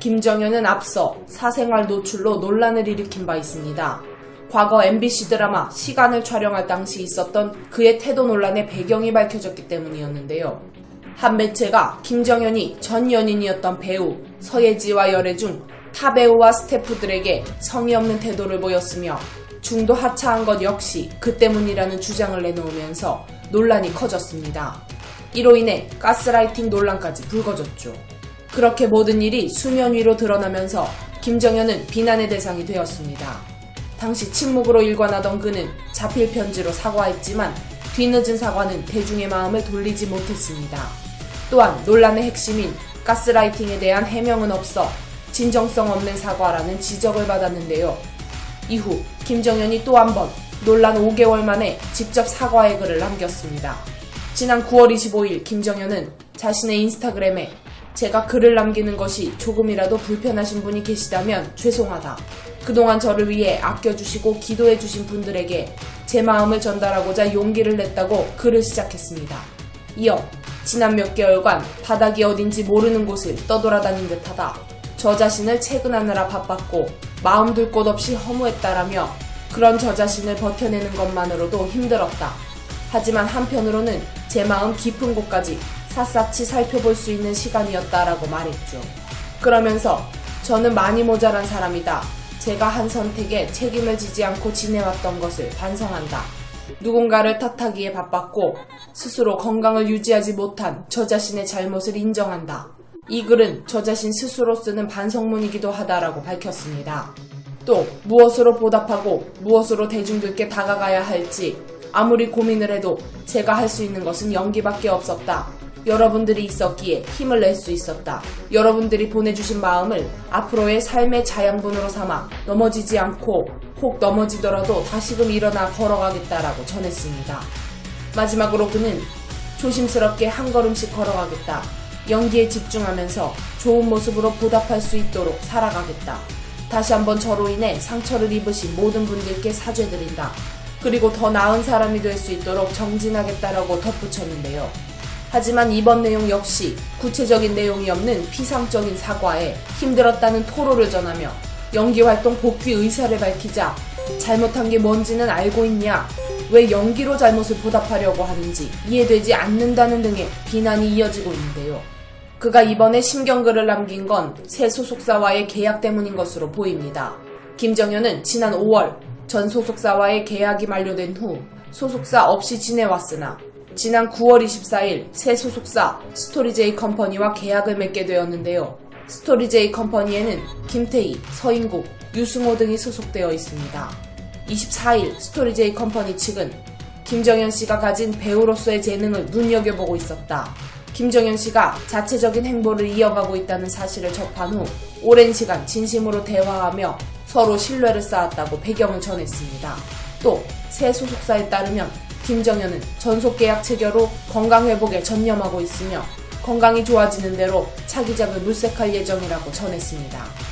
김정현은 앞서 사생활 노출로 논란을 일으킨 바 있습니다. 과거 MBC 드라마 시간을 촬영할 당시 있었던 그의 태도 논란의 배경이 밝혀졌기 때문이었는데요. 한 매체가 김정현이 전 연인이었던 배우 서예지와 열애 중 타 배우와 스태프들에게 성의 없는 태도를 보였으며 중도 하차한 것 역시 그 때문이라는 주장을 내놓으면서 논란이 커졌습니다. 이로 인해 가스라이팅 논란까지 불거졌죠. 그렇게 모든 일이 수면 위로 드러나면서 김정현은 비난의 대상이 되었습니다. 당시 침묵으로 일관하던 그는 자필 편지로 사과했지만 뒤늦은 사과는 대중의 마음을 돌리지 못했습니다. 또한 논란의 핵심인 가스라이팅에 대한 해명은 없어 진정성 없는 사과라는 지적을 받았는데요. 이후 김정현이 또 한 번 논란 5개월 만에 직접 사과의 글을 남겼습니다. 지난 9월 25일 김정현은 자신의 인스타그램에 제가 글을 남기는 것이 조금이라도 불편하신 분이 계시다면 죄송하다. 그동안 저를 위해 아껴주시고 기도해주신 분들에게 제 마음을 전달하고자 용기를 냈다고 글을 시작했습니다. 이어 지난 몇 개월간 바닥이 어딘지 모르는 곳을 떠돌아다닌 듯하다. 저 자신을 채근하느라 바빴고 마음 둘 곳 없이 허무했다라며 그런 저 자신을 버텨내는 것만으로도 힘들었다. 하지만 한편으로는 제 마음 깊은 곳까지 샅샅이 살펴볼 수 있는 시간이었다라고 말했죠. 그러면서 저는 많이 모자란 사람이다. 제가 한 선택에 책임을 지지 않고 지내왔던 것을 반성한다. 누군가를 탓하기에 바빴고 스스로 건강을 유지하지 못한 저 자신의 잘못을 인정한다. 이 글은 저 자신 스스로 쓰는 반성문이기도 하다라고 밝혔습니다. 또 무엇으로 보답하고 무엇으로 대중들께 다가가야 할지 아무리 고민을 해도 제가 할 수 있는 것은 연기밖에 없었다. 여러분들이 있었기에 힘을 낼 수 있었다. 여러분들이 보내주신 마음을 앞으로의 삶의 자양분으로 삼아 넘어지지 않고 혹 넘어지더라도 다시금 일어나 걸어가겠다라고 전했습니다. 마지막으로 그는 조심스럽게 한 걸음씩 걸어가겠다. 연기에 집중하면서 좋은 모습으로 보답할 수 있도록 살아가겠다. 다시 한번 저로 인해 상처를 입으신 모든 분들께 사죄드린다. 그리고 더 나은 사람이 될 수 있도록 정진하겠다라고 덧붙였는데요. 하지만 이번 내용 역시 구체적인 내용이 없는 피상적인 사과에 힘들었다는 토로를 전하며 연기 활동 복귀 의사를 밝히자 잘못한 게 뭔지는 알고 있냐? 왜 연기로 잘못을 보답하려고 하는지 이해되지 않는다는 등의 비난이 이어지고 있는데요. 그가 이번에 심경글을 남긴 건 새 소속사와의 계약 때문인 것으로 보입니다. 김정현은 지난 5월 전 소속사와의 계약이 만료된 후 소속사 없이 지내왔으나 지난 9월 24일 새 소속사 스토리제이 컴퍼니와 계약을 맺게 되었는데요. 스토리제이 컴퍼니에는 김태희, 서인국, 유승호 등이 소속되어 있습니다. 24일 스토리제이 컴퍼니 측은 김정현 씨가 가진 배우로서의 재능을 눈여겨보고 있었다. 김정현 씨가 자체적인 행보를 이어가고 있다는 사실을 접한 후 오랜 시간 진심으로 대화하며 서로 신뢰를 쌓았다고 배경을 전했습니다. 또 새 소속사에 따르면 김정현은 전속 계약 체결 후 건강 회복에 전념하고 있으며 건강이 좋아지는 대로 차기작을 물색할 예정이라고 전했습니다.